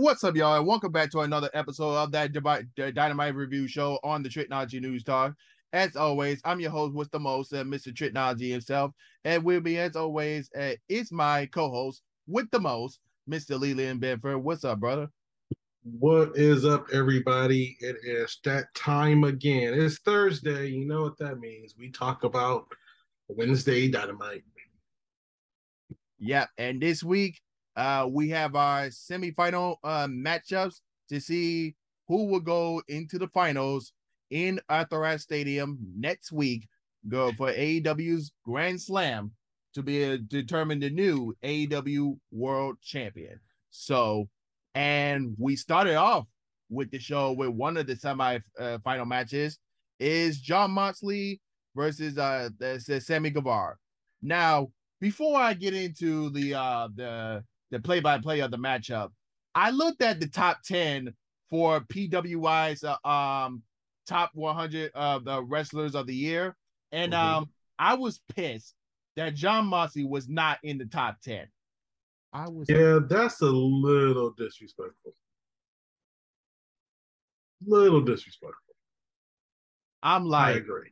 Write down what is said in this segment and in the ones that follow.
what's up, y'all? And welcome back to another episode of that Dynamite Review Show on the Tricknology News Talk. As always, I'm your host with the most, uh, Mr. Tricknology himself. And with me, as always, uh, is my co host with the most, Mr. Leland Bedford. What's up, brother? What is up, everybody? It is that time again. It's Thursday. You know what that means. We talk about Wednesday Dynamite. Yep. And this week, uh, we have our semifinal uh, matchups to see who will go into the finals in Arthur Ashe Stadium next week. Go for AEW's Grand Slam to be a, determine the new AEW World Champion. So, and we started off with the show with one of the semi uh, final matches is Jon Moxley versus uh the, the Sammy Guevara. Now, before I get into the uh the the play by play of the matchup, I looked at the top 10 for PWI's uh, um top 100 of the wrestlers of the year, and mm-hmm. um I was pissed that Jon Moxley was not in the top 10. I was Yeah, that's a little disrespectful. Little disrespectful. I'm like, I agree.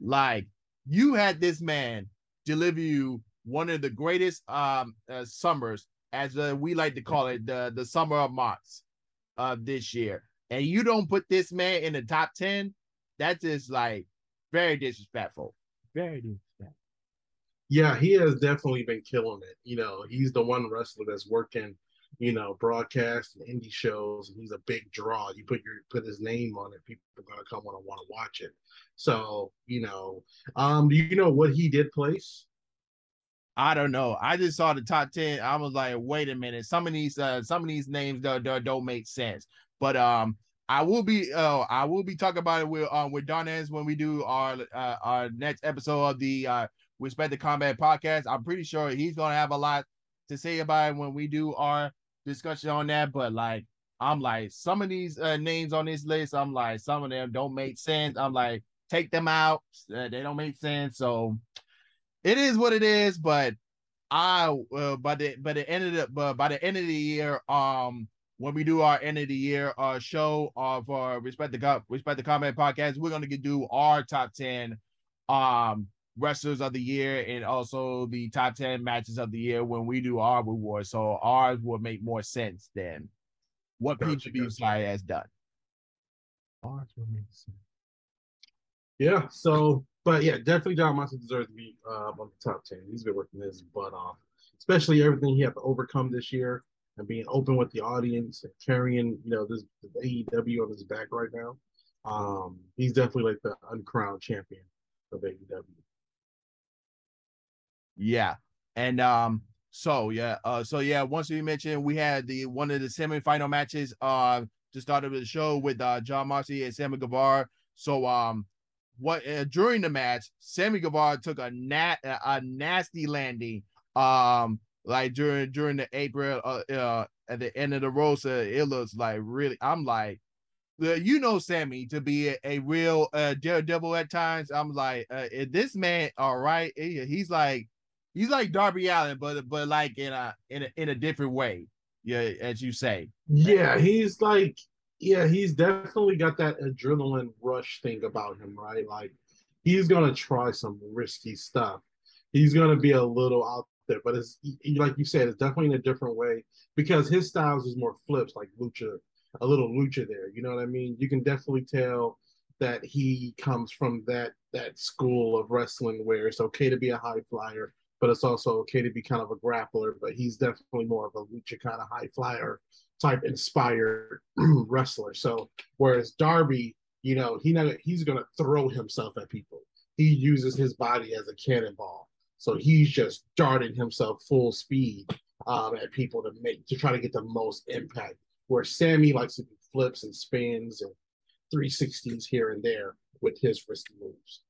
Like, you had this man deliver you one of the greatest um uh, summers as uh, we like to call it, the the summer of Mox of this year, and you don't put this man in the top ten, that is like very disrespectful. Very disrespectful. Yeah, he has definitely been killing it. You know, he's the one wrestler that's working, you know, broadcast and indie shows, and he's a big draw. You put your put his name on it, people are gonna come on and want to watch it. So, you know, um, do you know what he did place? I don't know. I just saw the top 10. I was like, wait a minute. Some of these uh some of these names don't, don't, don't make sense. But um I will be uh I will be talking about it with um with Donez when we do our uh, our next episode of the uh Respect the Combat podcast. I'm pretty sure he's gonna have a lot to say about it when we do our discussion on that. But like I'm like some of these uh, names on this list, I'm like some of them don't make sense. I'm like take them out. Uh, they don't make sense. So it is what it is. But I uh, by the by the end of the but by the end of the year, um, when we do our end of the year uh show of uh respect the respect the combat podcast, we're gonna get do our top ten um wrestlers of the year and also the top 10 matches of the year when we do our reward. So ours will make more sense than what gotcha, PWI gotcha. has done. Ours will make sense. Yeah, so but yeah, definitely Jon Moxley deserves to be uh, on the top ten. He's been working his butt off, especially everything he had to overcome this year and being open with the audience and carrying you know this AEW on his back right now. Um, he's definitely like the uncrowned champion of AEW. Yeah, and um, so yeah, uh, so yeah. Once we mentioned, we had the one of the semifinal matches uh to start of the show with uh Jon Moxley and Sammy Guevara. So um, what uh, during the match, Sammy Guevara took a nat a nasty landing. Um, like during during the April uh, uh at the end of the roster, it looks like really. I'm like, you know, Sammy to be a, a real uh daredevil at times. I'm like, uh, is this man all right? He's like, he's like Darby Allin, but but like in a in a in a different way. Yeah, as you say. Yeah, he's like yeah, he's definitely got that adrenaline rush thing about him, right? Like he's gonna try some risky stuff. He's gonna be a little out there, but it's like you said, it's definitely in a different way because his styles is more flips, like lucha, a little lucha there. You know what I mean? You can definitely tell that he comes from that that school of wrestling where it's okay to be a high flyer, but it's also okay to be kind of a grappler. But he's definitely more of a lucha kind of high flyer type inspired wrestler. So whereas Darby, you know, he not, he's gonna throw himself at people. He uses his body as a cannonball. So he's just darting himself full speed um, at people to make to try to get the most impact. Where Sammy likes to do flips and spins and 360s here and there with his risky moves.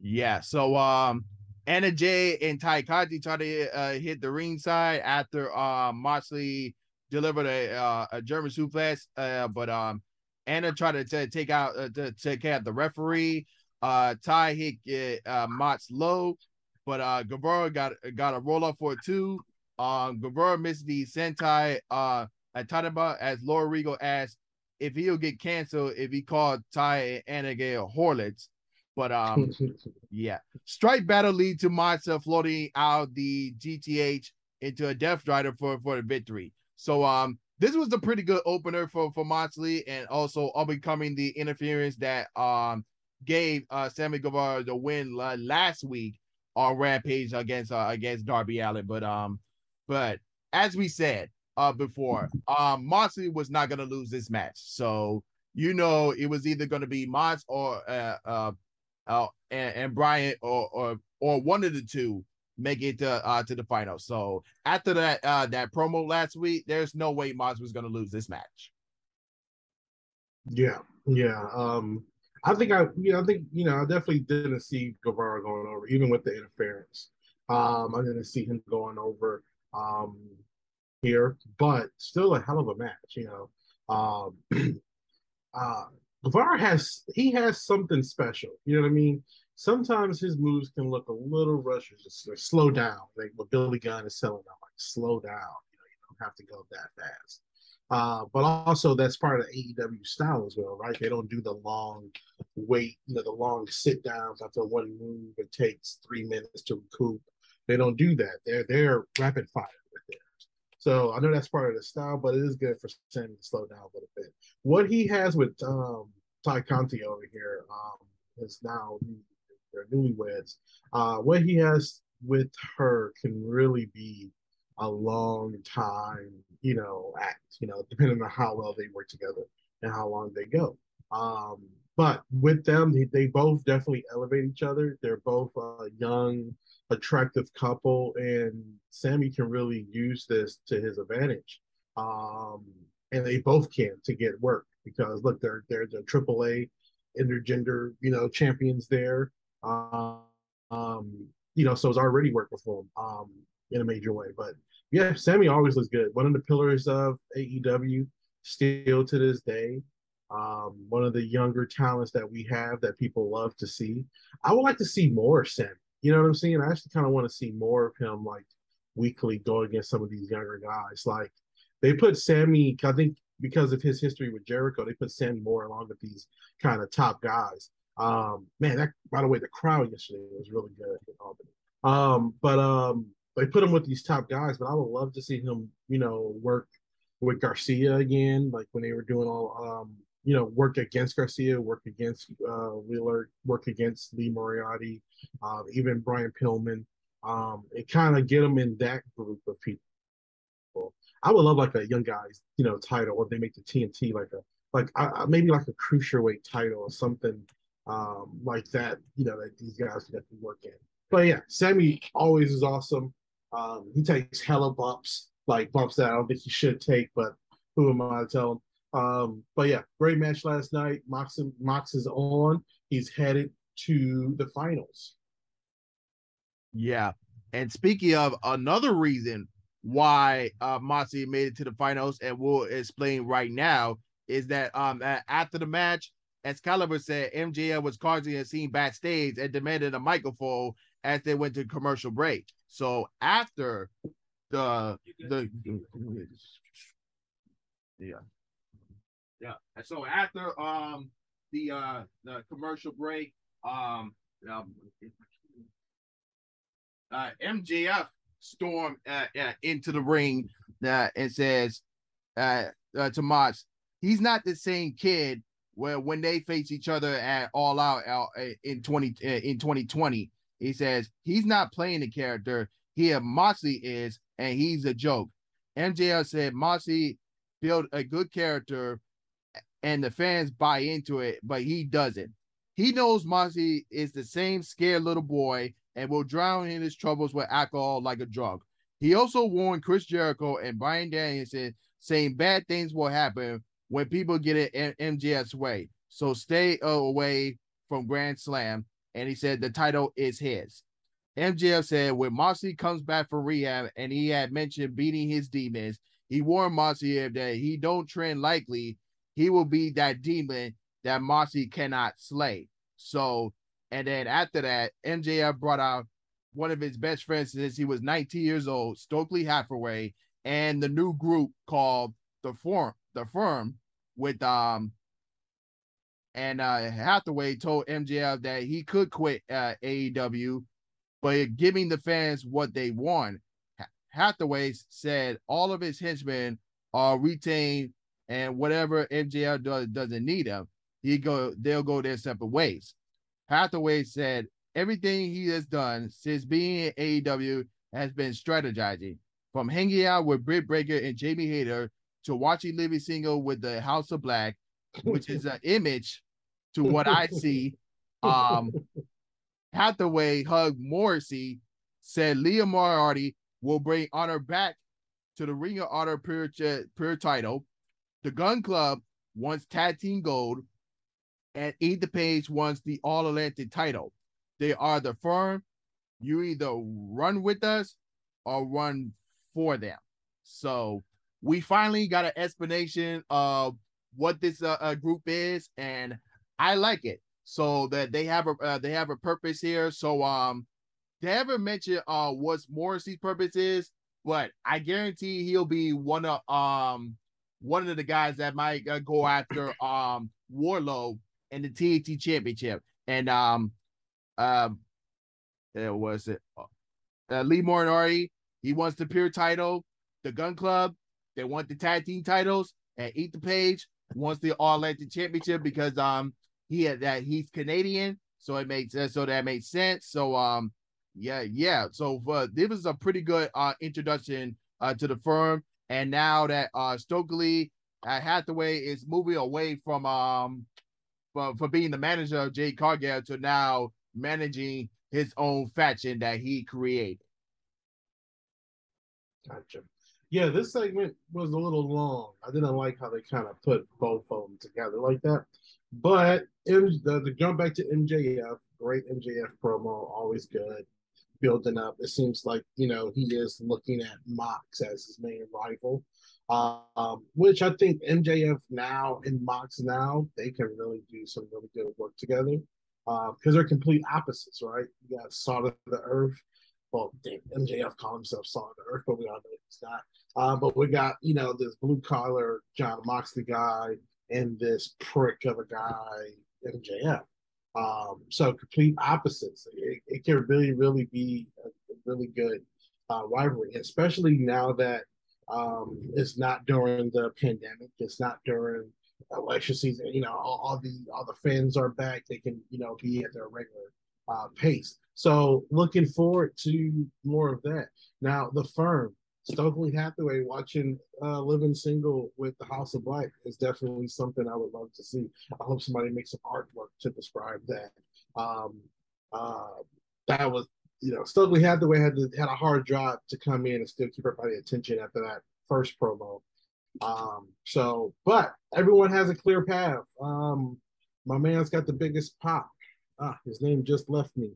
Yeah. So um Anna Jay and Tay Conti tried to uh, hit the ringside after uh, Moxley delivered a, uh, a German suplex, uh, but um, Anna tried to t- take out uh, to take out the referee. Uh, Ty hit uh, Mox low, but uh, Guevara got got a roll up for a two. Um, Guevara missed the Sentai uh Atadaba as Laura Regal asked if he'll get canceled if he called Ty and Anagale Horlets. But um, yeah, strike battle lead to Masa floating out the GTH into a Death Strider for for the victory. So um, this was a pretty good opener for for Moxley, and also overcoming the interference that um gave uh Sammy Guevara the win uh, last week on Rampage against uh, against Darby Allin. But um, but as we said uh before, um, Moxley was not gonna lose this match, so you know it was either gonna be Mox or uh uh, uh and, and Bryan or or or one of the two make it to uh to the final. So after that uh that promo last week, there's no way Mox was gonna lose this match. Yeah, yeah. Um I think I you know, I think, you know, I definitely didn't see Guevara going over, even with the interference. Um, I didn't see him going over um here, but still a hell of a match, you know. Um uh Guevara has he has something special, you know what I mean? sometimes his moves can look a little rushed, just like slow down, like what Billy Gunn is telling them, like slow down. You know, you don't have to go that fast. Uh, but also that's part of AEW style as well, right? They don't do the long wait, you know, the long sit downs after one move. It takes three minutes to recoup. They don't do that. They're they're rapid fire with theirs. So I know that's part of the style, but it is good for Sammy to slow down a little bit. What he has with um, Tay Conti over here um, is now they're newlyweds. Uh, what he has with her can really be a long time, you know, act, you know, depending on how well they work together and how long they go. Um, but with them, they, they both definitely elevate each other. They're both a young, attractive couple, and Sammy can really use this to his advantage. Um, and they both can to get work because look, they're they're the AAA intergender, you know, champions there. Um, you know, so it's already working for them um, in a major way. But yeah, Sammy always looks good. One of the pillars of AEW still to this day. Um, one of the younger talents that we have that people love to see. I would like to see more Sammy. You know what I'm saying? I actually kind of want to see more of him like weekly go against some of these younger guys. Like they put Sammy, I think because of his history with Jericho, they put Sammy more along with these kind of top guys. Um, man, that by the way, the crowd yesterday was really good in Albany. Um, but um, they put him with these top guys, but I would love to see him, you know, work with Garcia again, like when they were doing all, um, you know, work against Garcia, work against uh, Wheeler, work against Lee Moriarty, uh, even Brian Pillman. Um, and kind of get them in that group of people. I would love like a young guys, you know, title, or they make the TNT like a like I, maybe like a cruiserweight title or something um, like that, you know, that these guys can work in. But yeah, Sammy always is awesome. Um, he takes hella bumps, like bumps that I don't think he should take, but who am I to tell him? Um, but yeah, great match last night. Mox, Mox is on. He's headed to the finals. Yeah. And speaking of another reason why uh Moxie made it to the finals, and we'll explain right now, is that um after the match, Excalibur said MJF was causing a scene backstage and demanded a microphone as they went to commercial break. So after the the yeah yeah and so after um the uh the commercial break um, um uh, MJF stormed uh, uh, into the ring uh, and says uh, uh, to Mox, he's not the same kid where when they face each other at All Out in twenty in twenty twenty, he says he's not playing the character. Here, Moxley is, and he's a joke. MJF said Moxley built a good character, and the fans buy into it, but he doesn't. He knows Moxley is the same scared little boy and will drown in his troubles with alcohol like a drug. He also warned Chris Jericho and Bryan Danielson, saying bad things will happen when people get in MJF's way. So stay away from Grand Slam. And he said the title is his. MJF said when Moxley comes back from rehab and he had mentioned beating his demons, he warned Moxley that he don't trend likely, he will be that demon that Moxley cannot slay. So, and then after that, MJF brought out one of his best friends since he was 19 years old, Stokely Hathaway, and the new group called the Firm. The Firm with um and uh Hathaway told MJF that he could quit uh, AEW, but giving the fans what they want. Hathaway said all of his henchmen are retained, and whatever MJF does, doesn't need them, he go they'll go their separate ways. Hathaway said everything he has done since being in AEW has been strategizing, from hanging out with Britt Baker and Jamie Hayter to watching Living Single with the House of Black, which is an image to what I see. Um, Hathaway hugged Morrissey, said Lee Moriarty will bring honor back to the Ring of Honor Pure, Pure title. The Gunn Club wants tag team gold, and Ethan Page wants the All Atlantic title. They are the firm. You either run with us or run for them. So we finally got an explanation of what this uh, uh, group is, and I like it. So that they have a uh, they have a purpose here. So um, they haven't mentioned uh what Morrissey's purpose is, but I guarantee he'll be one of um one of the guys that might uh, go after um Wardlow in the TNT Championship. And um, um, it was it uh, Lee Moriarty. He wants the pure title. The Gunn Club. They want the tag team titles. And Ethan Page wants the All Atlantic Championship because um he had that he's Canadian, so it makes sense. So that makes sense. So um yeah yeah. So uh, this was a pretty good uh introduction uh to the firm. And now that uh Stokely uh, Hathaway is moving away from um for, for being the manager of Jade Cargill to now managing his own faction that he created. Gotcha. Yeah, this segment was a little long. I didn't like how they kind of put both of them together like that. But M- the, the jump back to MJF, great MJF promo, always good, building up. It seems like you know he is looking at Mox as his main rival, um, which I think MJF now and Mox now they can really do some really good work together because uh, they're complete opposites, right? You got Salt of the Earth. Well, damn, MJF call himself Salt of the Earth, but we all know he's not. Uh, but we got you know this blue collar Jon Moxley guy and this prick of a guy MJF. Um, so complete opposites. It, it, can really, really be a, really good uh, rivalry, especially now that um, it's not during the pandemic. It's not during election season. You know, all, all, the all the fans are back. They can you know be at their regular uh, pace. So looking forward to more of that. Now the firm Stokely Hathaway watching uh, Living Single with the House of Black is definitely something I would love to see. I hope somebody makes some artwork to describe that. Um, uh, that was, you know, Stokely Hathaway had to, had a hard job to come in and still keep everybody attention after that first promo. Um, so, but everyone has a clear path. Um, my man's got the biggest pop. Ah, his name just left me.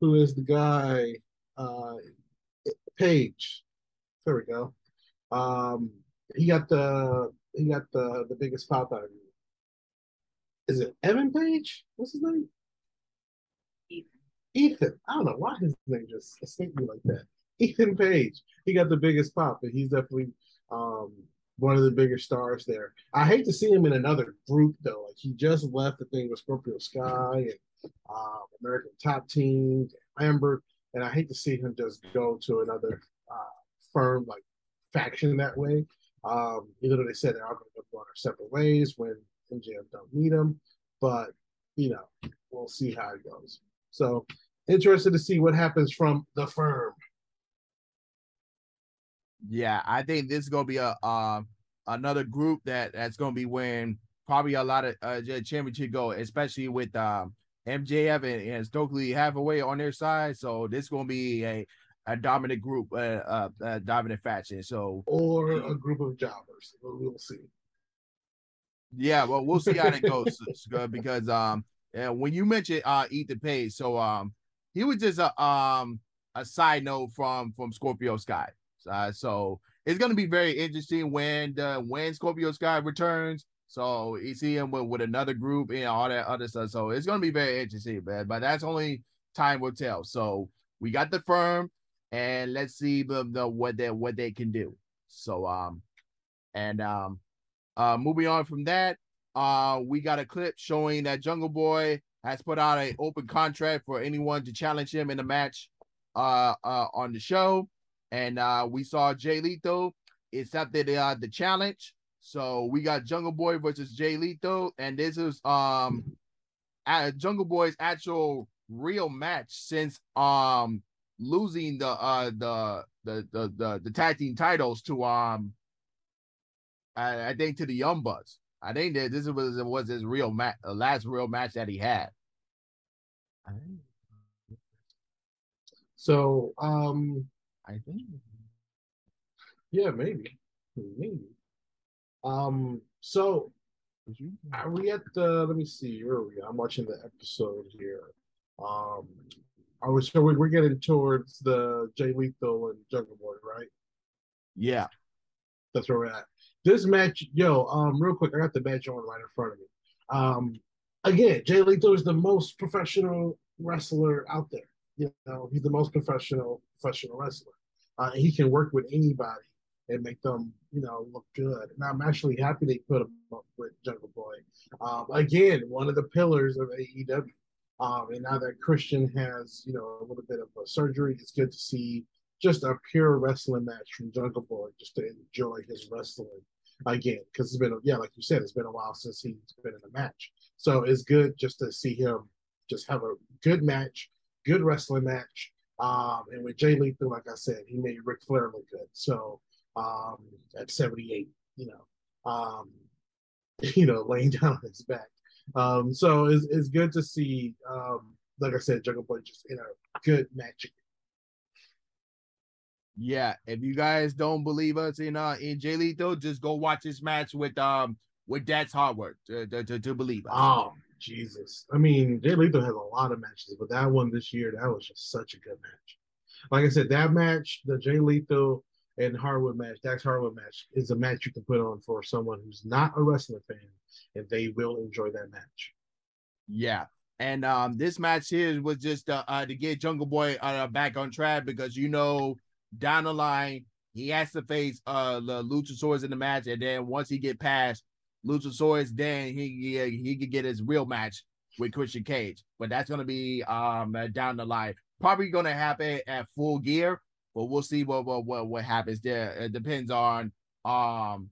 Who is the guy? Uh, Page. There we go. Um, he got the he got the the biggest pop out of you. Is it Evan Page? What's his name? Ethan. Ethan. I don't know why his name just escaped me like that. Ethan Page. He got the biggest pop, but he's definitely um, one of the bigger stars there. I hate to see him in another group though. Like he just left the thing with Scorpio Sky and um, American Top Team, Lambert, and I hate to see him just go to another uh, firm like faction that way. Um, though they said they're all going to go on our separate ways when MJF don't need them, but you know we'll see how it goes. So interested to see what happens from the firm. Yeah, I think this is gonna be a uh, another group that that's gonna be winning probably a lot of uh, championship gold, especially with um, MJF and, and Stokely Hathaway on their side. So this is gonna be a a dominant group, uh, uh, uh, dominant faction. So or a group of jobbers. We'll see. Yeah, well, we'll see how that goes because um, yeah, when you mentioned uh Ethan Page, so um, he was just a um a side note from from Scorpio Sky. Uh, so it's gonna be very interesting when the when Scorpio Sky returns. So you see him with, with another group and all that other stuff. So it's gonna be very interesting, man. But that's only time will tell. So we got the firm, and let's see the, the what they what they can do. So um, and um, uh, moving on from that, uh, we got a clip showing that Jungle Boy has put out an open contract for anyone to challenge him in a match uh, uh, on the show. And uh, we saw Jay Lethal accepted uh, the challenge. So we got Jungle Boy versus Jay Lethal, and this is um Jungle Boy's actual real match since um losing the uh the the the the, the tag team titles to um I, I think to the Young Bucks. I think that this was it was his real match, the last real match that he had. So, um, I think, yeah, maybe, maybe. Um, so are we at the? Let me see. Where are we? I'm watching the episode here. Um, are we? So we're getting towards the Jay Lethal and Jungle Boy, right? Yeah, that's where we're at. This match, yo, um, real quick, I got the match on right in front of me. Um, again, Jay Lethal is the most professional wrestler out there. You know, he's the most professional professional wrestler. Uh, he can work with anybody and make them, you know, look good. And I'm actually happy they put him up with Jungle Boy. Um, again, one of the pillars of AEW. Um, and now that Christian has, you know, a little bit of a surgery, it's good to see just a pure wrestling match from Jungle Boy, just to enjoy his wrestling again. Because it's been, yeah, like you said, it's been a while since he's been in a match. So it's good just to see him just have a good match, good wrestling match. Um, and with Jay Lethal, like I said, he made Ric Flair look good. So um, at 78, you know, um, you know, laying down on his back. Um, so it's, it's good to see, um, like I said, Jungle Boy just in a good match. Yeah, if you guys don't believe us in uh in Jay Lethal, just go watch this match with um with Dax Harwood to, to, to believe us. Oh Jesus! I mean, Jay Lethal has a lot of matches, but that one this year, that was just such a good match. Like I said, that match, the Jay Lethal and Hardwood match, Dax Harwood match, is a match you can put on for someone who's not a wrestling fan, and they will enjoy that match. Yeah. And um, this match here was just uh, uh, to get Jungle Boy uh, back on track because you know down the line he has to face uh the Luchasaurus in the match, and then once he get past Luchasaurus, then he he, he could get his real match with Christian Cage. But that's gonna be um down the line. Probably gonna happen at full gear but we'll see what what what, what happens there. It depends on um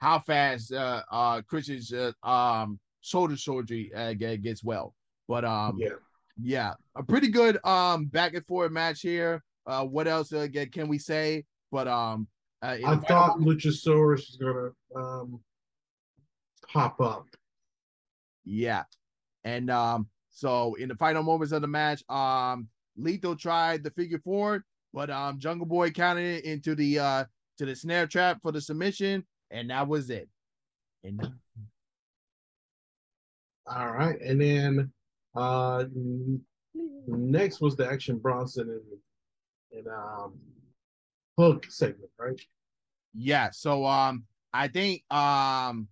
how fast uh uh Christian's uh, um shoulder surgery uh, gets well. But um yeah. yeah, a pretty good um back and forth match here. Uh what else uh, can we say? But um uh, I thought Luchasaurus was gonna um pop up. Yeah. And um so in the final moments of the match, um Lethal tried the figure four, but um, Jungle Boy counted it into the uh to the snare trap for the submission, and that was it. And all right, and then uh next was the Action Bronson and and um Hook segment, right? Yeah. So um, I think um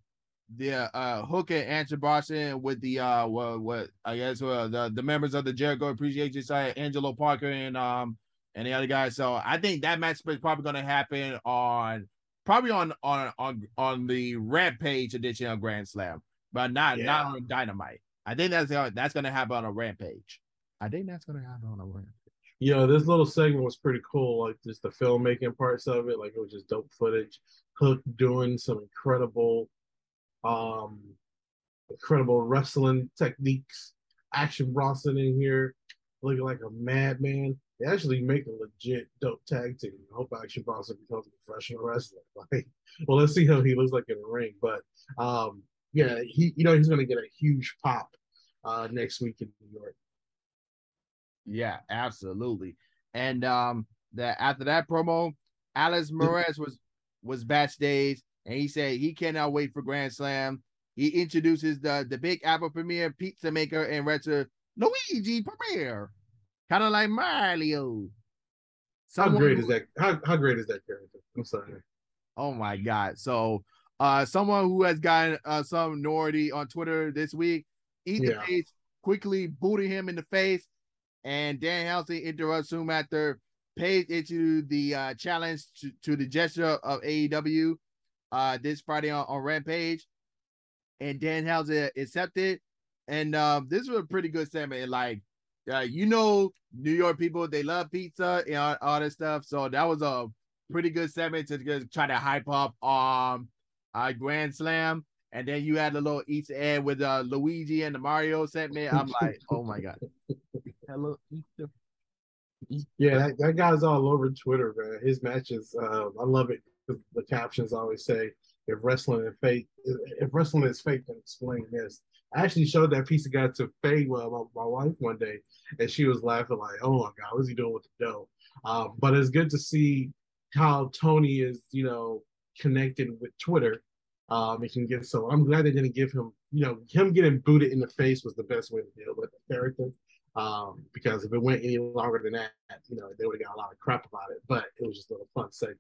the uh Hook and Action Bronson with the uh what what I guess uh, the the members of the Jericho Appreciation Society, Angelo Parker and um and the other guys. So I think that match is probably going to happen on probably on on on on the Rampage edition of Grand Slam, but not yeah. not on Dynamite. I think that's that's going to happen on a Rampage. I think that's going to happen on a Rampage. Yeah, this little segment was pretty cool. Like just the filmmaking parts of it, like it was just dope footage. Hook doing some incredible, um, incredible wrestling techniques. Action Bronson in here looking like a madman they actually make a legit dope tag team. I hope Action Bronson becomes a professional wrestler. Like, well, let's see how he looks like in the ring. But um, yeah, he you know he's going to get a huge pop uh, next week in New York. Yeah, absolutely. And um, that after that promo, Alex Morales was was backstage, and he said he cannot wait for Grand Slam. He introduces the the Big Apple Premier Pizza Maker and wrestler Luigi Premier kind of like Mario. Someone how great who, is that? How, how great is that character? I'm sorry. Oh my god! So, uh, someone who has gotten uh, some minority on Twitter this week, eat yeah. the face, quickly booted him in the face, and Danhausen interrupts him after Page into the uh, challenge to, to the gesture of AEW uh, this Friday on, on Rampage, and Danhausen accepted. And um, this was a pretty good segment. Like, uh, you know, New York people they love pizza and all, all this stuff. So that was a pretty good segment to just try to hype up um uh Grand Slam. And then you had a little Easter egg with uh, Luigi and the Mario segment. I'm like, oh my god. Hello, Easter. Yeah, that, that guy's all over Twitter, man. His matches, uh, I love it. Because the captions always say, "If wrestling is fake, if wrestling is fake, then explain this." I actually showed that piece of guy to Faye, well, my, my, wife, one day, and she was laughing like, "Oh my god, what's he doing with the dough?" Um, but it's good to see how Tony is, you know, connected with Twitter. Um, can get so. I'm glad they didn't give him, you know, him getting booted in the face was the best way to deal with the character. Um, because if it went any longer than that, you know, they would have got a lot of crap about it. But it was just a little fun segment.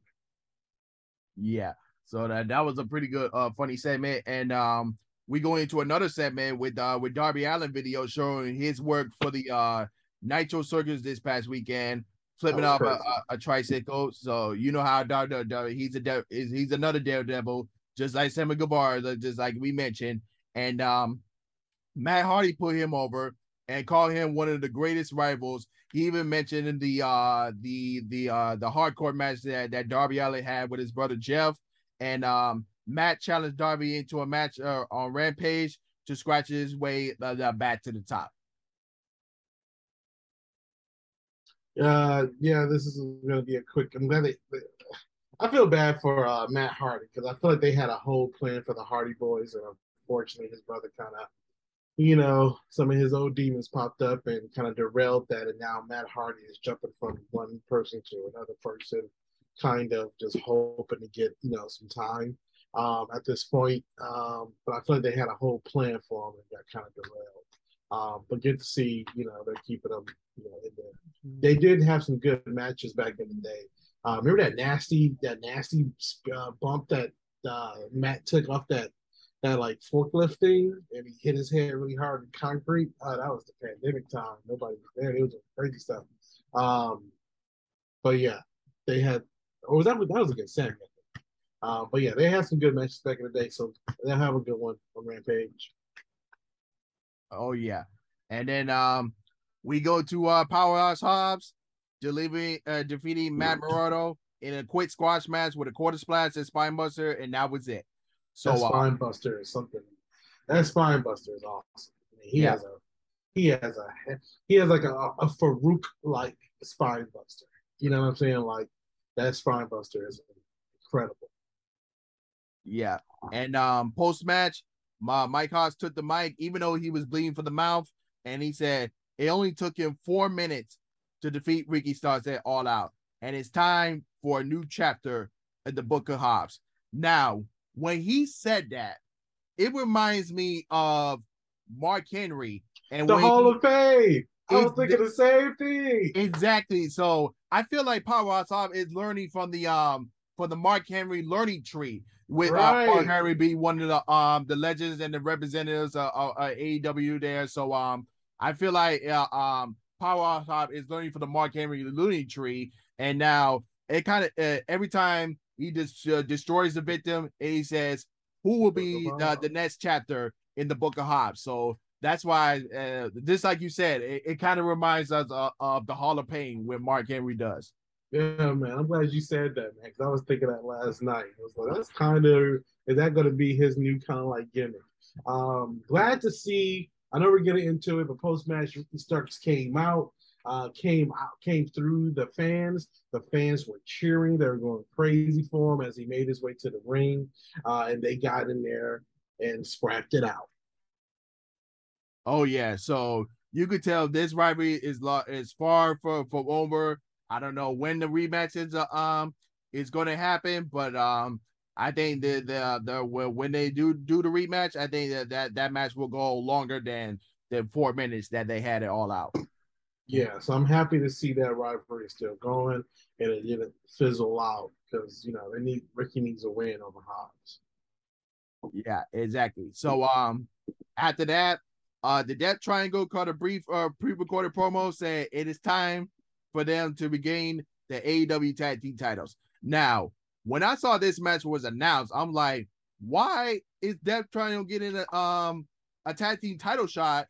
Yeah. So that that was a pretty good uh funny segment. And um we go into another segment with uh with Darby Allin video showing his work for the uh Nitro Circus this past weekend, flipping off a, a, a, tricycle. So you know how Darby, Darby he's a de- he's another daredevil, just like Sammy Guevara, just like we mentioned. And um Matt Hardy put him over and called him one of the greatest rivals. He even mentioned in the uh the the uh the hardcore match that, that Darby Allin had with his brother Jeff. And um Matt challenged Darby into a match uh, on Rampage to scratch his way uh, back to the top. Uh, yeah, this is going to be a quick. I'm glad they. I feel bad for uh, Matt Hardy because I feel like they had a whole plan for the Hardy Boys, and unfortunately, his brother kind of you know, some of his old demons popped up and kind of derailed that. And now Matt Hardy is jumping from one person to another person, kind of just hoping to get, you know, some time um, at this point. Um, but I feel like they had a whole plan for him and got kind of derailed. Um, but good to see, you know, they're keeping them, you know, in there. Mm-hmm. They did have some good matches back in the day. Uh, remember that nasty, that nasty uh, bump that uh, Matt took off that that like forklift thing and he hit his head really hard in concrete. Uh, that was the pandemic time. Nobody was there. It was crazy stuff. Um, but yeah, they had. Or was that that was a good segment? Um, but yeah, they had some good matches back in the day, so they'll have a good one on Rampage. Oh yeah, and then um, we go to uh, Powerhouse Hobbs, delivering uh, defeating Matt Murado in a quick squash match with a quarter splash and spinebuster, and that was it. So that uh, spine buster is something. That spine buster is awesome. I mean, he yeah. has a he has a he has like a, a Farouk like spine buster. You know what I'm saying? Like that spine buster is incredible. Yeah, and um post match, my Mike Haas took the mic, even though he was bleeding from the mouth, and he said it only took him four minutes to defeat Ricky Starks at All Out, and it's time for a new chapter in the Book of Hobbs. Now, when he said that, it reminds me of Mark Henry and the Hall he, of Fame. I was thinking the, same thing. Exactly. So I feel like Power Top is learning from the um from the Mark Henry learning tree with right. uh, Mark Henry be one of the um the legends and the representatives of, of, of AEW there. So um I feel like uh, um Power Top is learning from the Mark Henry learning tree, and now it kind of uh, every time he just uh, destroys the victim he says who will be the, the next chapter in the book of Hobbs. So that's why uh, this, like you said, it, it kind of reminds us of, of, the Hall of Pain when Mark Henry does. Yeah, man. I'm glad you said that, man. Because I was thinking that last night. I was like, that's kind of is that going to be his new kind of like gimmick? Um, glad to see. I know we're getting into it, but post match, Starks came out uh, came out, came through the fans. The fans were cheering; they were going crazy for him as he made his way to the ring, uh, and they got in there and scrapped it out. Oh yeah, so you could tell this rivalry is is far from from over. I don't know when the rematch is uh, um is going to happen, but um I think the the the when they do do the rematch, I think that that, that match will go longer than than four minutes that they had it all out. Yeah, so I'm happy to see that rivalry still going and it didn't fizzle out because you know they need Ricky needs a win over Hobbs. Yeah, exactly. So um after that, Uh, the Death Triangle called a brief uh, pre-recorded promo saying it is time for them to regain the AEW Tag Team titles. Now, when I saw this match was announced, I'm like, why is Death Triangle getting a um a tag team title shot?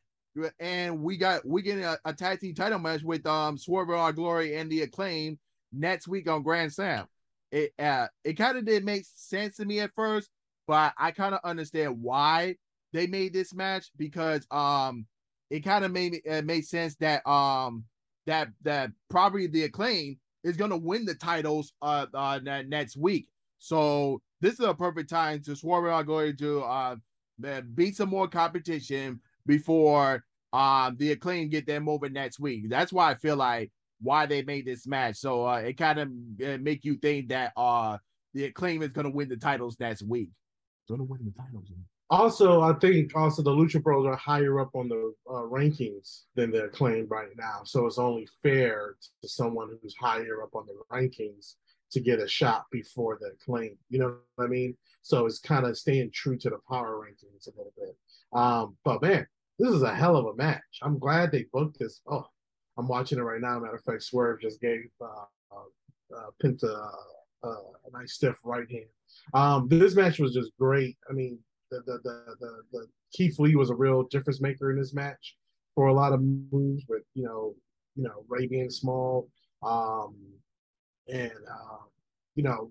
And we got we getting a, a tag team title match with um Swerve Our Glory and the Acclaim next week on Grand Slam. It uh it kind of didn't make sense to me at first, but I kind of understand why they made this match because um it kind of made it made sense that um that that probably the acclaim is gonna win the titles uh, uh next week. So this is a perfect time to swarm out going to uh beat some more competition before um the acclaim get them over next week. That's why I feel like why they made this match. So uh, it kind of uh, make you think that uh the acclaim is gonna win the titles next week. Gonna win the titles. Also, I think also the Lucha Bros are higher up on the uh, rankings than the acclaim right now. So it's only fair to someone who's higher up on the rankings to get a shot before the acclaim. You know what I mean? So it's kind of staying true to the power rankings a little bit. Um, but man, this is a hell of a match. I'm glad they booked this. Oh, I'm watching it right now. Matter of fact, Swerve just gave uh, uh, uh Penta uh, a nice stiff right hand. Um, this match was just great. I mean, the the the the, Keith Lee was a real difference maker in this match for a lot of moves with you know you know Rey being small, um, and uh, you know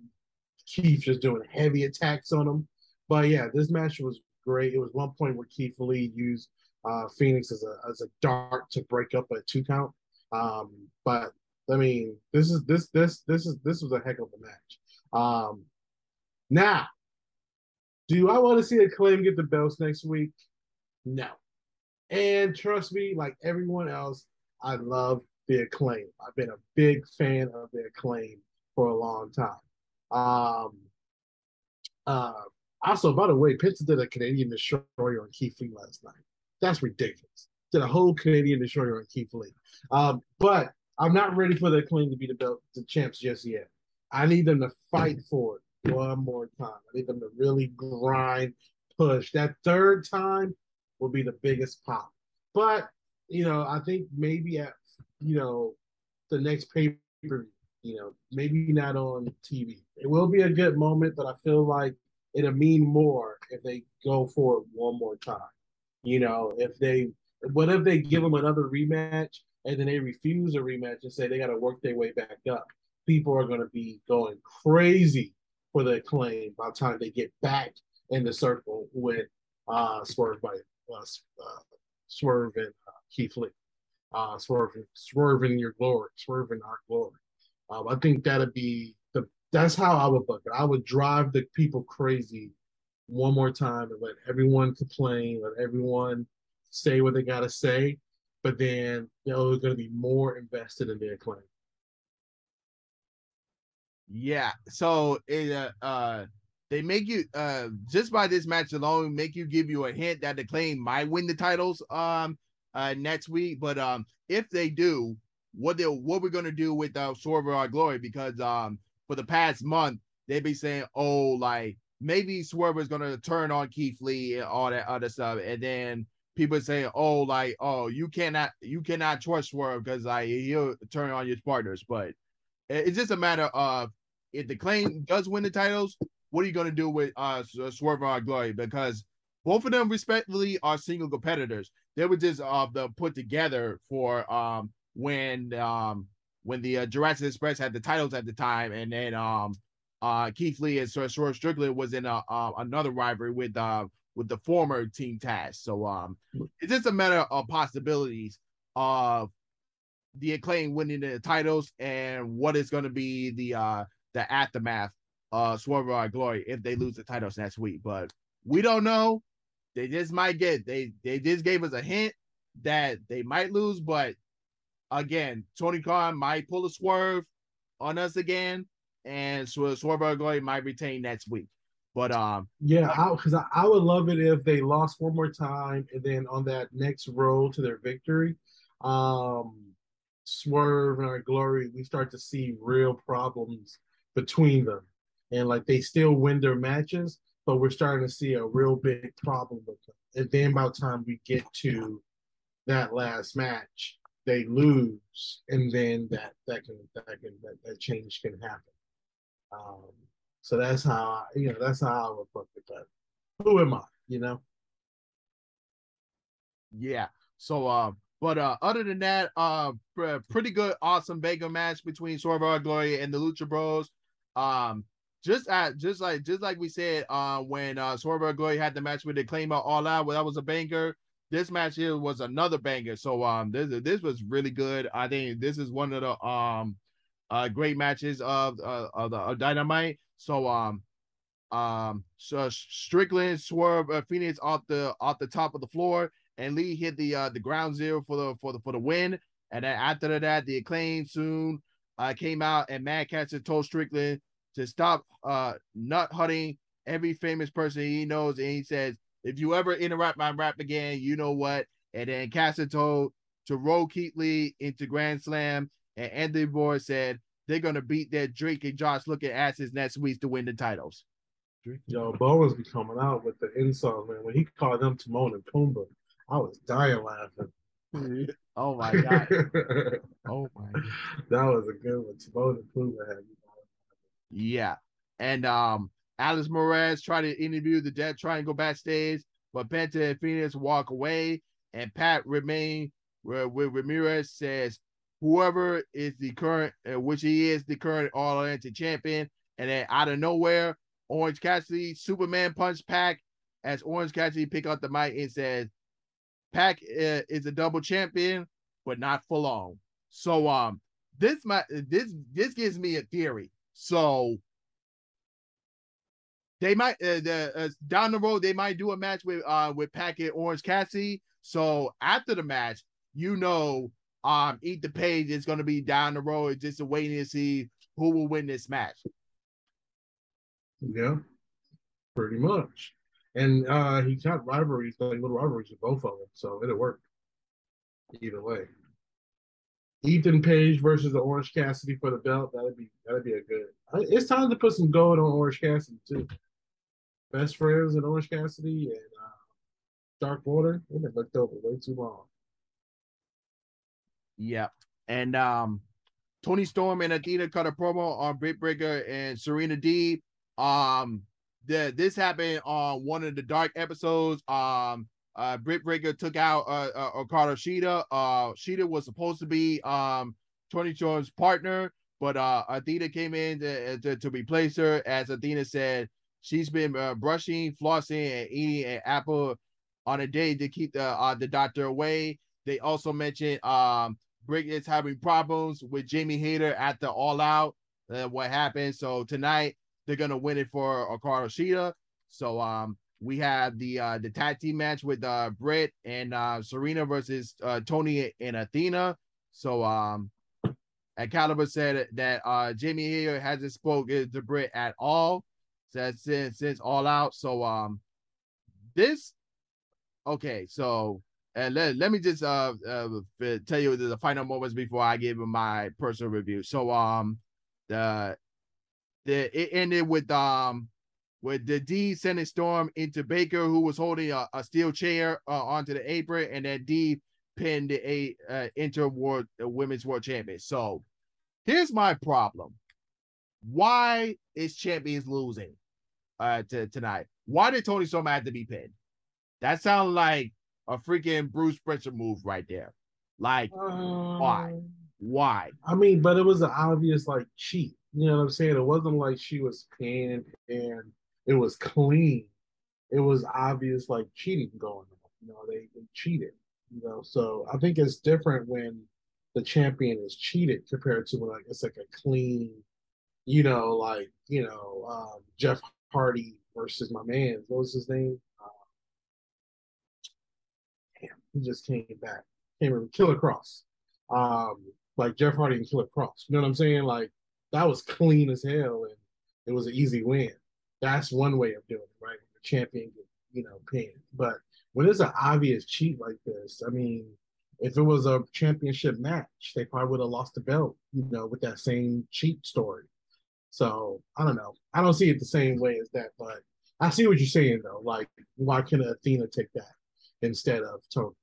Keith just doing heavy attacks on him. But yeah, this match was great. It was one point where Keith Lee used uh, Fenix as a as a dart to break up a two count. Um, but I mean, this is this this this is this was a heck of a match. Um, now do I want to see Acclaim get the belts next week? No. And trust me, like everyone else, I love the acclaim. I've been a big fan of the acclaim for a long time. Um, uh, also, by the way, Penta did a Canadian destroyer on Keith Lee last night. That's ridiculous. Did a whole Canadian destroyer on Keith Lee. Um, but I'm not ready for the acclaim to be the belt, the champs just yet. I need them to fight for it one more time. I need them to really grind, push. That third time will be the biggest pop. But, you know, I think maybe at, you know, the next pay per view, you know, maybe not on TV. It will be a good moment, but I feel like it'll mean more if they go for it one more time. You know, if they, what if they give them another rematch and then they refuse a rematch and say they got to work their way back up? People are going to be going crazy for the acclaim by the time they get back in the circle with uh, Swerve by uh, uh, Swerve and uh, Keith Lee. Uh, swerve, swerve in your glory, swerve in our glory. Um, I think that'd be the. That's how I would book it. I would drive the people crazy one more time and let everyone complain, let everyone say what they gotta say, but then you know they're gonna be more invested in their claim. Yeah. So it uh, uh they make you uh just by this match alone make you give you a hint that the claim might win the titles um uh next week. But um if they do, what they what we're gonna do with uh Swerve Our Glory because um for the past month they be saying oh like maybe Swerve is gonna turn on Keith Lee and all that other stuff, and then people say oh like oh you cannot you cannot trust Swerve because like he'll turn on your partners, but it's just a matter of if the claim does win the titles, what are you going to do with uh Swerve Our Glory? Because both of them respectively are single competitors. They were just uh the put together for um when um when the uh, Jurassic Express had the titles at the time, and then um uh Keith Lee and Sir Swerve Strickland was in a, uh, another rivalry with uh with the former Team Taz. So um it's just a matter of possibilities of the acclaim winning the titles and what is going to be the uh the aftermath uh Swerve Glory if they lose the titles next week. But we don't know. They just might get they they just gave us a hint that they might lose, but again, Tony Khan might pull a swerve on us again, and Swerve Our Glory might retain next week. But um, yeah, because I, I, would love it if they lost one more time, and then on that next road to their victory, um, Swerve and our glory, we start to see real problems between them. And like they still win their matches, but we're starting to see a real big problem with them. And then by the time we get to that last match, they lose, and then that that can that can that, that change can happen. Um, so that's how I, you know that's how I would put it. But who am I? You know. Yeah. So. Uh, but uh, other than that, uh, pretty good, awesome Baker match between Swerve Glory and the Lucha Bros. Um, just at just like just like we said, uh, when uh Swerve Glory had the match with the Claimer All Out, well, that was a banger. This match here was another banger. So um, this this was really good. I think this is one of the um, uh, great matches of uh, of the of Dynamite. So um, um, so Strickland swerve uh, Fenix off the off the top of the floor and Lee hit the uh, the ground zero for the for the for the win. And then after that, the acclaim soon uh, came out and Max Caster told Strickland to stop uh nut hunting every famous person he knows, and he says, if you ever interrupt my rap again, you know what. And then Caster told to roll Keith Lee into Grand Slam, and Anthony Boy said they're gonna beat that Drake and Josh looking asses next week to win the titles. Yo, Bowens be coming out with the insult, man. When he called them Timon and Pumbaa, I was dying laughing. Oh my god! oh my! God. That was a good one. Timon and Pumbaa had Yeah, and um, Alex Marvez tried to interview the Death Triangle backstage, but Penta and Fenix walk away, and Pat remain where, where Ramirez says whoever is the current, uh, which he is the current All Atlantic champion, and then out of nowhere, Orange Cassidy Superman punch Pac as Orange Cassidy pick up the mic and says, Pac uh, is a double champion, but not for long. So um, this my this this gives me a theory. So they might uh, the, uh, down the road they might do a match with uh with Pac and Orange Cassidy. So after the match, you know, um, Ethan Page is going to be down the road, just waiting to see who will win this match. Yeah, pretty much. And uh he got rivalries, like little rivalries with both of them, so it'll work either way. Ethan Page versus the Orange Cassidy for the belt. That'd be that'd be a good. It's time to put some gold on Orange Cassidy too. Best friends and Orange Cassidy and uh, Dark Order. They've been looked over way too long. Yep. And um, Toni Storm and Athena cut a promo on Britt Baker and Serena D. Um, the this happened on one of the dark episodes. Um, uh, Britt Baker took out uh, uh Hikaru Shida. Uh, Shida was supposed to be um Toni Storm's partner, but uh, Athena came in to, to, to replace her. As Athena said, she's been uh, brushing, flossing, and eating an apple on a day to keep the uh, the doctor away. They also mentioned um Britt is having problems with Jamie Hayter at the All Out. Uh, what happened? So tonight they're gonna win it for Hikaru Shida. So um we have the uh the tag team match with uh Britt and uh Serena versus uh Toni and Athena. So um Excalibur said that uh Jamie Hayter hasn't spoken to Britt at all since since all out. So um this okay, so and let, let me just uh, uh tell you the final moments before I give my personal review. So um the the it ended with um with the D sending Storm into Baker, who was holding a, a steel chair uh, onto the apron, and then D pinned the a uh, inter world uh, women's world champion. So here's my problem: why is champions losing uh to, tonight? Why did Toni Storm have to be pinned? That sounds like a freaking Bruce Prichard move right there. Like um, why? Why? I mean, but it was an obvious like cheat. You know what I'm saying? It wasn't like she was pinned and it was clean. It was obvious like cheating going on. You know, they, they cheated. You know, so I think it's different when the champion is cheated compared to when like it's like a clean, you know, like you know, um, Jeff Hardy versus my man. What was his name? Uh, damn, he just came back. Came in Killer Kross. Um, like Jeff Hardy and Killer Kross. You know what I'm saying? Like that was clean as hell, and it was an easy win. That's one way of doing it, right? The champion you know, pinned. But when it's an obvious cheat like this, I mean, if it was a championship match, they probably would have lost the belt, you know, with that same cheat story. So I don't know. I don't see it the same way as that, but I see what you're saying though. Like, why can Athena take that instead of Toni?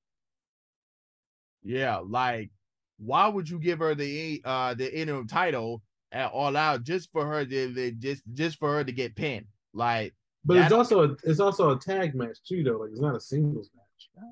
Yeah, like why would you give her the uh the interim title all out just for her to just just for her to get pinned? Like, but it's also a, it's also a tag match too, though. Like, it's not a singles match.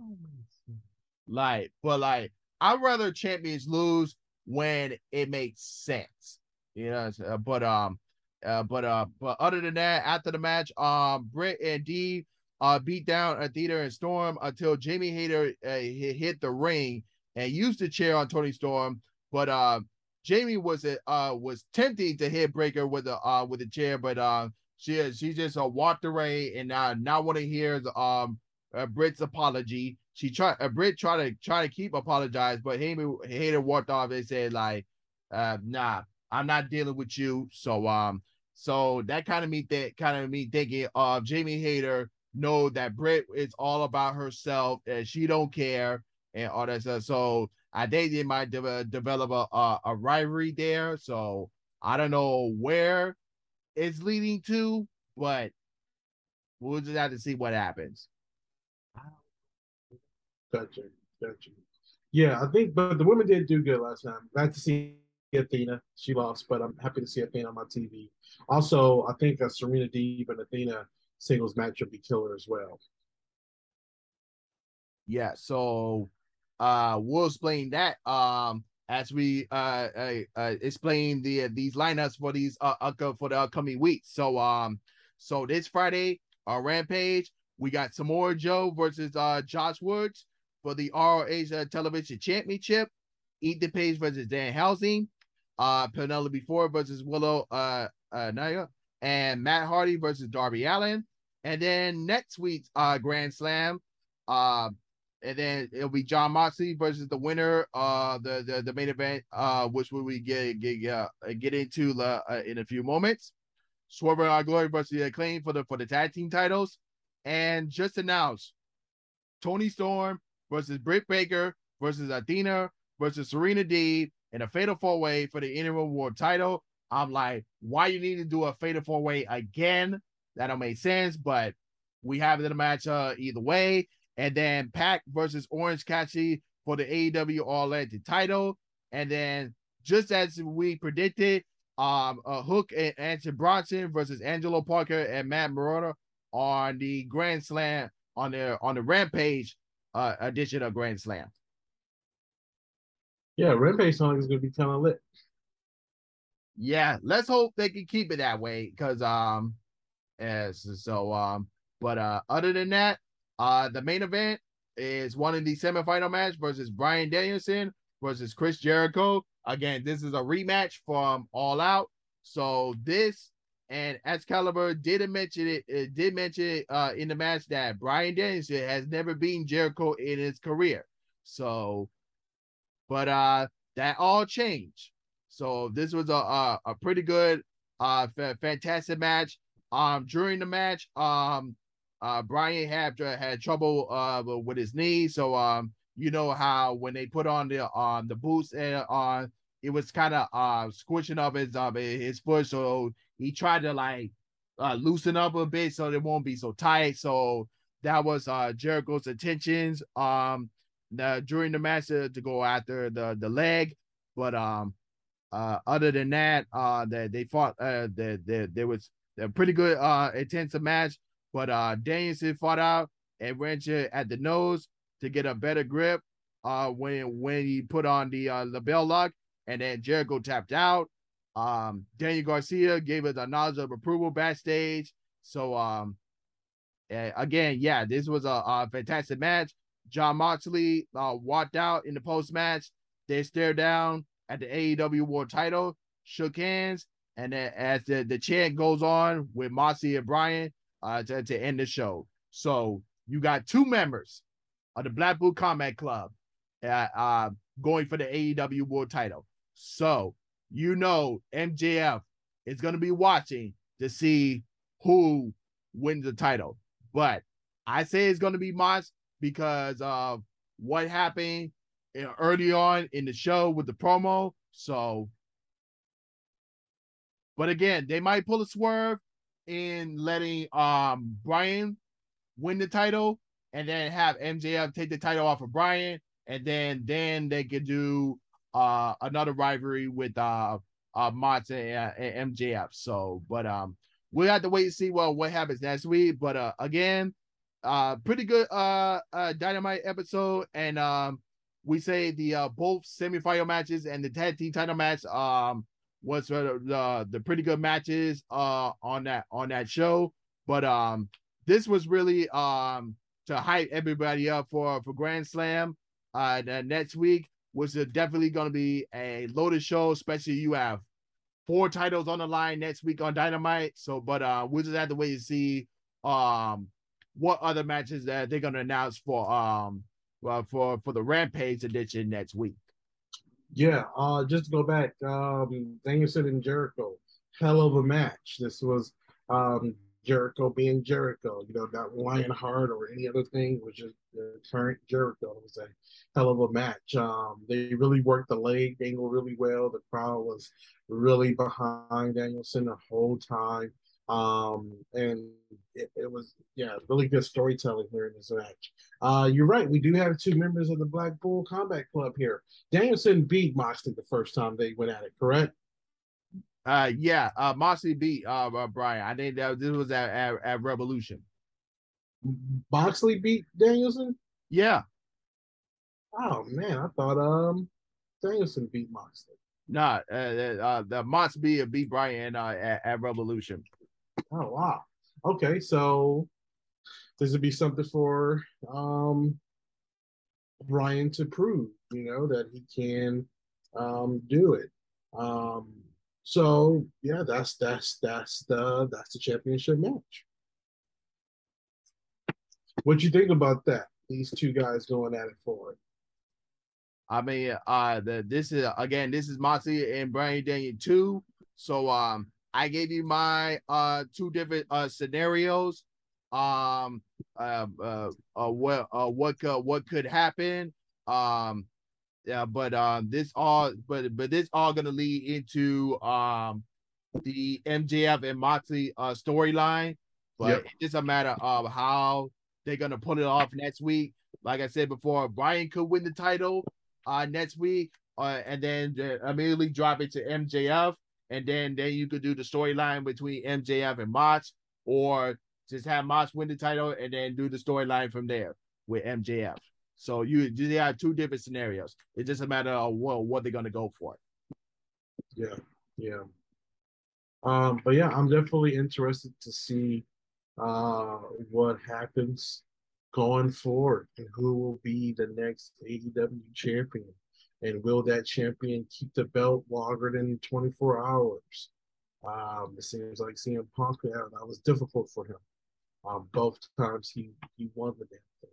Like, but like, I'd rather champions lose when it makes sense. You know, but um, uh, but uh, but other than that, after the match, um, Britt and Dee uh beat down Athena and Storm until Jamie Hayter uh, hit the ring and used the chair on Toni Storm, but uh, Jamie was uh was tempting to hit Baker with a uh with a chair, but uh she she just uh, walked away and uh, not want to hear the um uh, Britt's apology. She tried uh, Britt tried to try to keep apologize, but Hayter Hayter walked off and said like, uh, nah, I'm not dealing with you. So um, so that kind of me that kind of me thinking of Jamie Hayter know that Britt is all about herself and she don't care and all that stuff. So I think they might de- uh, develop a, a, a rivalry there. So I don't know where it's leading to, but we'll just have to see what happens. Gotcha, gotcha. Yeah, I think, but the women did do good last time. Glad to see Athena. She lost, but I'm happy to see Athena on my TV. Also, I think a Serena Deeb and Athena singles match would be killer as well. Yeah, so uh we'll explain that um as we uh, uh, uh explain the uh, these lineups for these uh, for the upcoming weeks. So um so this Friday our Rampage we got Samoa Joe versus uh Josh Woods for the ROH uh, Television Championship. Ethan Page versus Danhausen. Uh Penelope Ford versus Willow uh, uh Naya and Matt Hardy versus Darby Allin. And then next week's uh Grand Slam, uh and then it'll be Jon Moxley versus the winner, uh, the the, the main event, uh, which we get get uh, get into uh, in a few moments. Swerve and Our Glory versus the Acclaim for the for the tag team titles, and just announced Toni Storm versus Britt Baker versus Athena versus Serena Deeb in a fatal four way for the interim world title. I'm like, why you need to do a fatal four way again? That don't make sense, but we have it in a match uh, either way and then PAC versus Orange Cassidy for the AEW All Atlantic title. And then, just as we predicted, um, uh, Hook and Action Bronson versus Angelo Parker and Matt Menard on the Grand Slam on the on the Rampage uh, edition of Grand Slam. Yeah, Rampage like it's gonna be kind of lit. Yeah, let's hope they can keep it that way because um, as so um, but uh, other than that, uh, the main event is one in the semifinal match versus Bryan Danielson versus Chris Jericho. Again, this is a rematch from All Out. So this and Excalibur did mention it, it did mention it, uh, in the match that Bryan Danielson has never beaten Jericho in his career. So, but uh, that all changed. So this was a a, a pretty good, uh, f- fantastic match. Um, during the match, um, uh, Bryan had had trouble uh with his knee, so um, you know how when they put on the um, the boots and uh, it was kind of uh squishing up his uh his foot, so he tried to like uh loosen up a bit so it won't be so tight. So that was uh Jericho's intentions um the, during the match to, to go after the the leg, but um uh other than that uh that they, they fought uh that there was a pretty good uh intensive match but uh Danielson fought out and wrenched it at the nose to get a better grip uh when when he put on the uh LeBell lock and then Jericho tapped out. Um Daniel Garcia gave it a nod of approval backstage. So um again, yeah, this was a, a fantastic match. Jon Moxley uh, walked out in the post match. They stared down at the AEW World Title, shook hands, and then as the, the chant goes on with Moxley and Bryan, uh, to, to end the show. So you got two members of the Black Blackpool Combat Club uh, uh, going for the AEW World Title. So you know MJF is going to be watching to see who wins the title. But I say it's going to be Mox because of what happened early on in the show with the promo. So, but again, they might pull a swerve in letting um Bryan win the title and then have MJF take the title off of Bryan, and then then they could do uh another rivalry with uh uh Mox and, and MJF. So, but um, we have to wait and see what what happens next week. But uh, again, uh, pretty good uh, uh dynamite episode, and um, we say the uh both semifinal matches and the tag team title match um was the the pretty good matches uh on that on that show. But um, this was really um to hype everybody up for for Grand Slam uh next week, which is definitely going to be a loaded show. Especially you have four titles on the line next week on Dynamite. So, but uh, we'll just have to wait to see um what other matches that they're going to announce for um well for for the Rampage edition next week. Yeah, uh, just to go back, um, Danielson and Jericho, hell of a match. This was um, Jericho being Jericho, you know, not Lionheart or any other thing, which is the current Jericho. It was a hell of a match. Um, they really worked the leg angle really well. The crowd was really behind Danielson the whole time. Um, and it, it, was, yeah, really good storytelling here in this match. Uh, you're right. We do have two members of the Blackpool Combat Club here. Danielson beat Moxley the first time they went at it, correct? Uh, yeah, uh, Moxley beat uh, uh Bryan. I think that this was at, at, at Revolution. Moxley beat Danielson. Yeah. Oh man, I thought um Danielson beat Moxley. Nah, uh, uh, the Moxley beat Bryan uh, at, at Revolution. Oh wow. Okay, so this would be something for um Bryan to prove, you know, that he can um do it. Um so yeah, that's that's that's the that's the championship match. What you think about that? These two guys going at it for it. I mean, uh, the this is again, this is Moxley and Bryan Daniel two. So um, I gave you my uh two different uh scenarios. Um, uh, uh, uh what uh what could what could happen. Um, yeah, but um, this all but but this all gonna lead into um the MJF and Moxley uh storyline. But yep. it's just a matter of how they're gonna put it off next week. Like I said before, Bryan could win the title uh next week, uh, and then uh, immediately drop it to MJF and then then you could do the storyline between MJF and Mox, or just have Mox win the title and then do the storyline from there with MJF. So you they have two different scenarios. It's just a matter of what what they're gonna go for. Yeah, yeah. Um, but yeah, I'm definitely interested to see uh what happens going forward and who will be the next AEW champion. And will that champion keep the belt longer than 24 hours? Um, it seems like CM Punk, yeah, that was difficult for him. Um, both times he, he won the damn thing.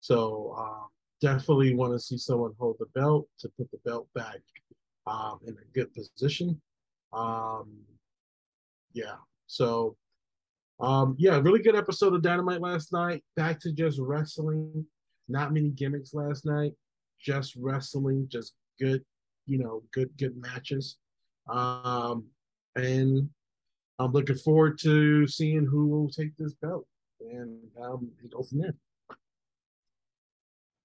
So um, definitely want to see someone hold the belt to put the belt back um, in a good position. Um, yeah. So um, yeah, really good episode of Dynamite last night. Back to just wrestling. Not many gimmicks last night just wrestling, just good, you know, good good matches. Um, and I'm looking forward to seeing who will take this belt and um, go from there.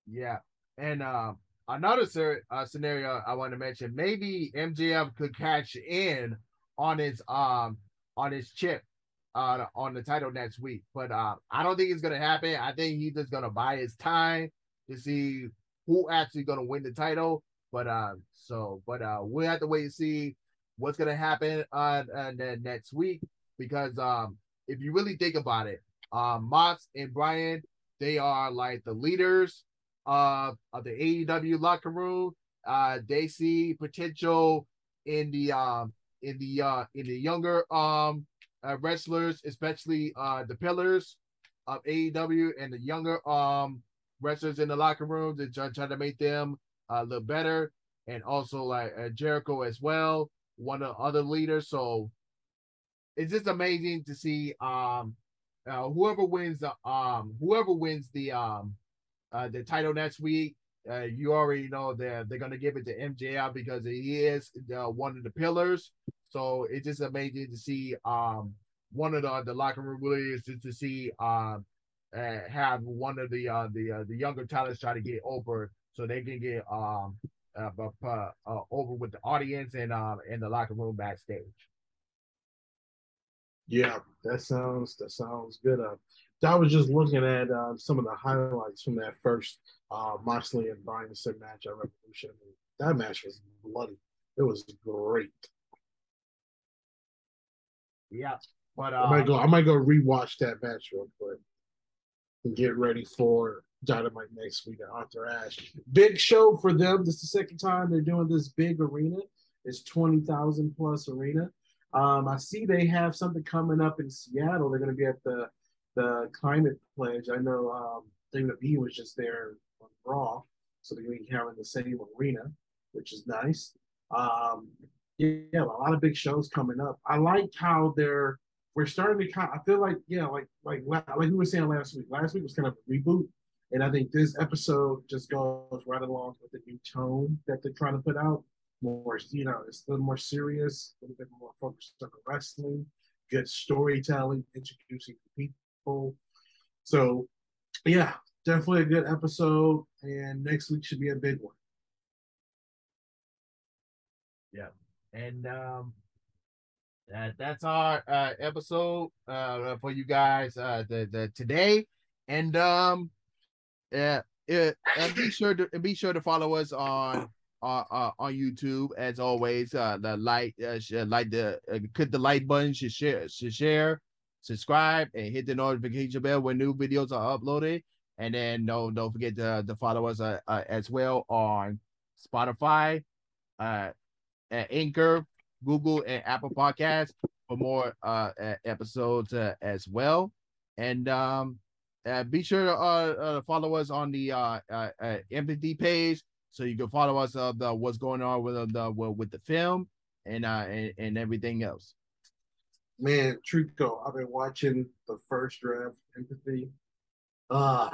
Yeah, and uh, another ser- uh, scenario I want to mention: maybe MJF could catch in on his um on his chip uh on the title next week, but uh, I don't think it's gonna happen. I think he's just gonna buy his time to see who actually gonna win the title. But uh, so but uh, we have to wait and see what's gonna happen uh, uh next week because um, if you really think about it, um, Mox and Bryan they are like the leaders of of the AEW locker room. Uh, they see potential in the um in the uh in the younger um uh, wrestlers, especially uh the pillars of AEW and the younger um wrestlers in the locker room to try, try to make them uh, look better, and also like uh, Jericho as well, one of the other leaders. So it's just amazing to see um uh, whoever wins the um whoever wins the um uh, the title next week. Uh, you already know that they're gonna give it to MJF because he is one of the pillars. So it's just amazing to see um one of the the locker room is to, to see um uh, have one of the uh the uh, the younger talents try to get over so they can get um uh, uh, uh, over with the audience and um in the locker room backstage. Yeah, that sounds that sounds good. Uh, I was just looking at uh, some of the highlights from that first uh, Moxley and Bryanson match at Revolution. That match was bloody. It was great. Yeah, but uh, I might go. I might go rewatch that match real quick get ready for Dynamite next week at Arthur Ashe. Big show for them. This is the second time they're doing this big arena. It's twenty thousand plus arena. Um, I see they have something coming up in Seattle. They're going to be at the the climate pledge. I know um, David B was just there on Raw, so they're going to be having the same arena, which is nice. Um, yeah, a lot of big shows coming up. I like how they're we're starting to kind. Of, I feel like yeah, like like like we were saying last week. Last week was kind of a reboot, and I think this episode just goes right along with the new tone that they're trying to put out. More, you know, it's a little more serious, a little bit more focused on wrestling, good storytelling, introducing people. So, yeah, definitely a good episode, and next week should be a big one. Yeah, and um, that that's our uh, episode uh, for you guys uh, the, the today, and um, yeah, it, and be sure to be sure to follow us on uh, uh, on YouTube as always. Uh, the like, uh, like the uh, click the like button, should share, should share, subscribe, and hit the notification bell when new videos are uploaded. And then no, don't forget to, to follow us uh, uh, as well on Spotify, uh, Anchor, Google, and Apple Podcasts for more uh, episodes uh, as well. And um, uh, be sure to uh, uh, follow us on the uh, uh, uh, empathy page so you can follow us of the what's going on with the with the film and uh and, and everything else. Man, Trico, I've been watching the first draft empathy. Uh,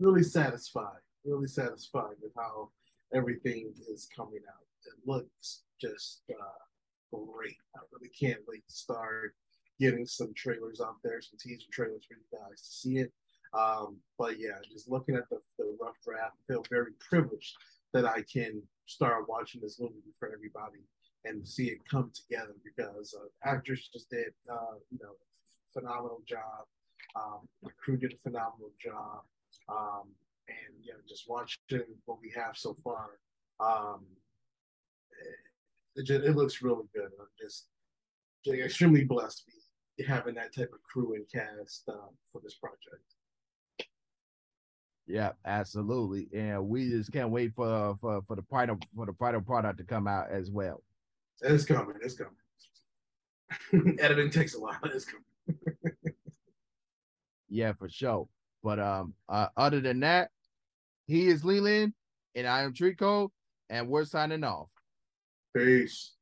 really satisfied, really satisfied with how everything is coming out. It looks just uh, great. I really can't wait to start getting some trailers out there, some teaser trailers for you guys to see it. Um, but yeah, just looking at the, the rough draft, I feel very privileged that I can start watching this movie for everybody and see it come together because uh, actors just did, uh, you know, phenomenal job. Um, the crew did a phenomenal job. Um, and know, just watching what we have so far, um, it, just, it looks really good. I'm just, just extremely blessed to be having that type of crew and cast uh, for this project. Yeah, absolutely, and we just can't wait for for for the final for the final product to come out as well. It's coming. It's coming. Editing takes a while. It's coming. yeah, for sure. But um, uh, other than that, he is Leland, and I am Trico, and we're signing off. Peace.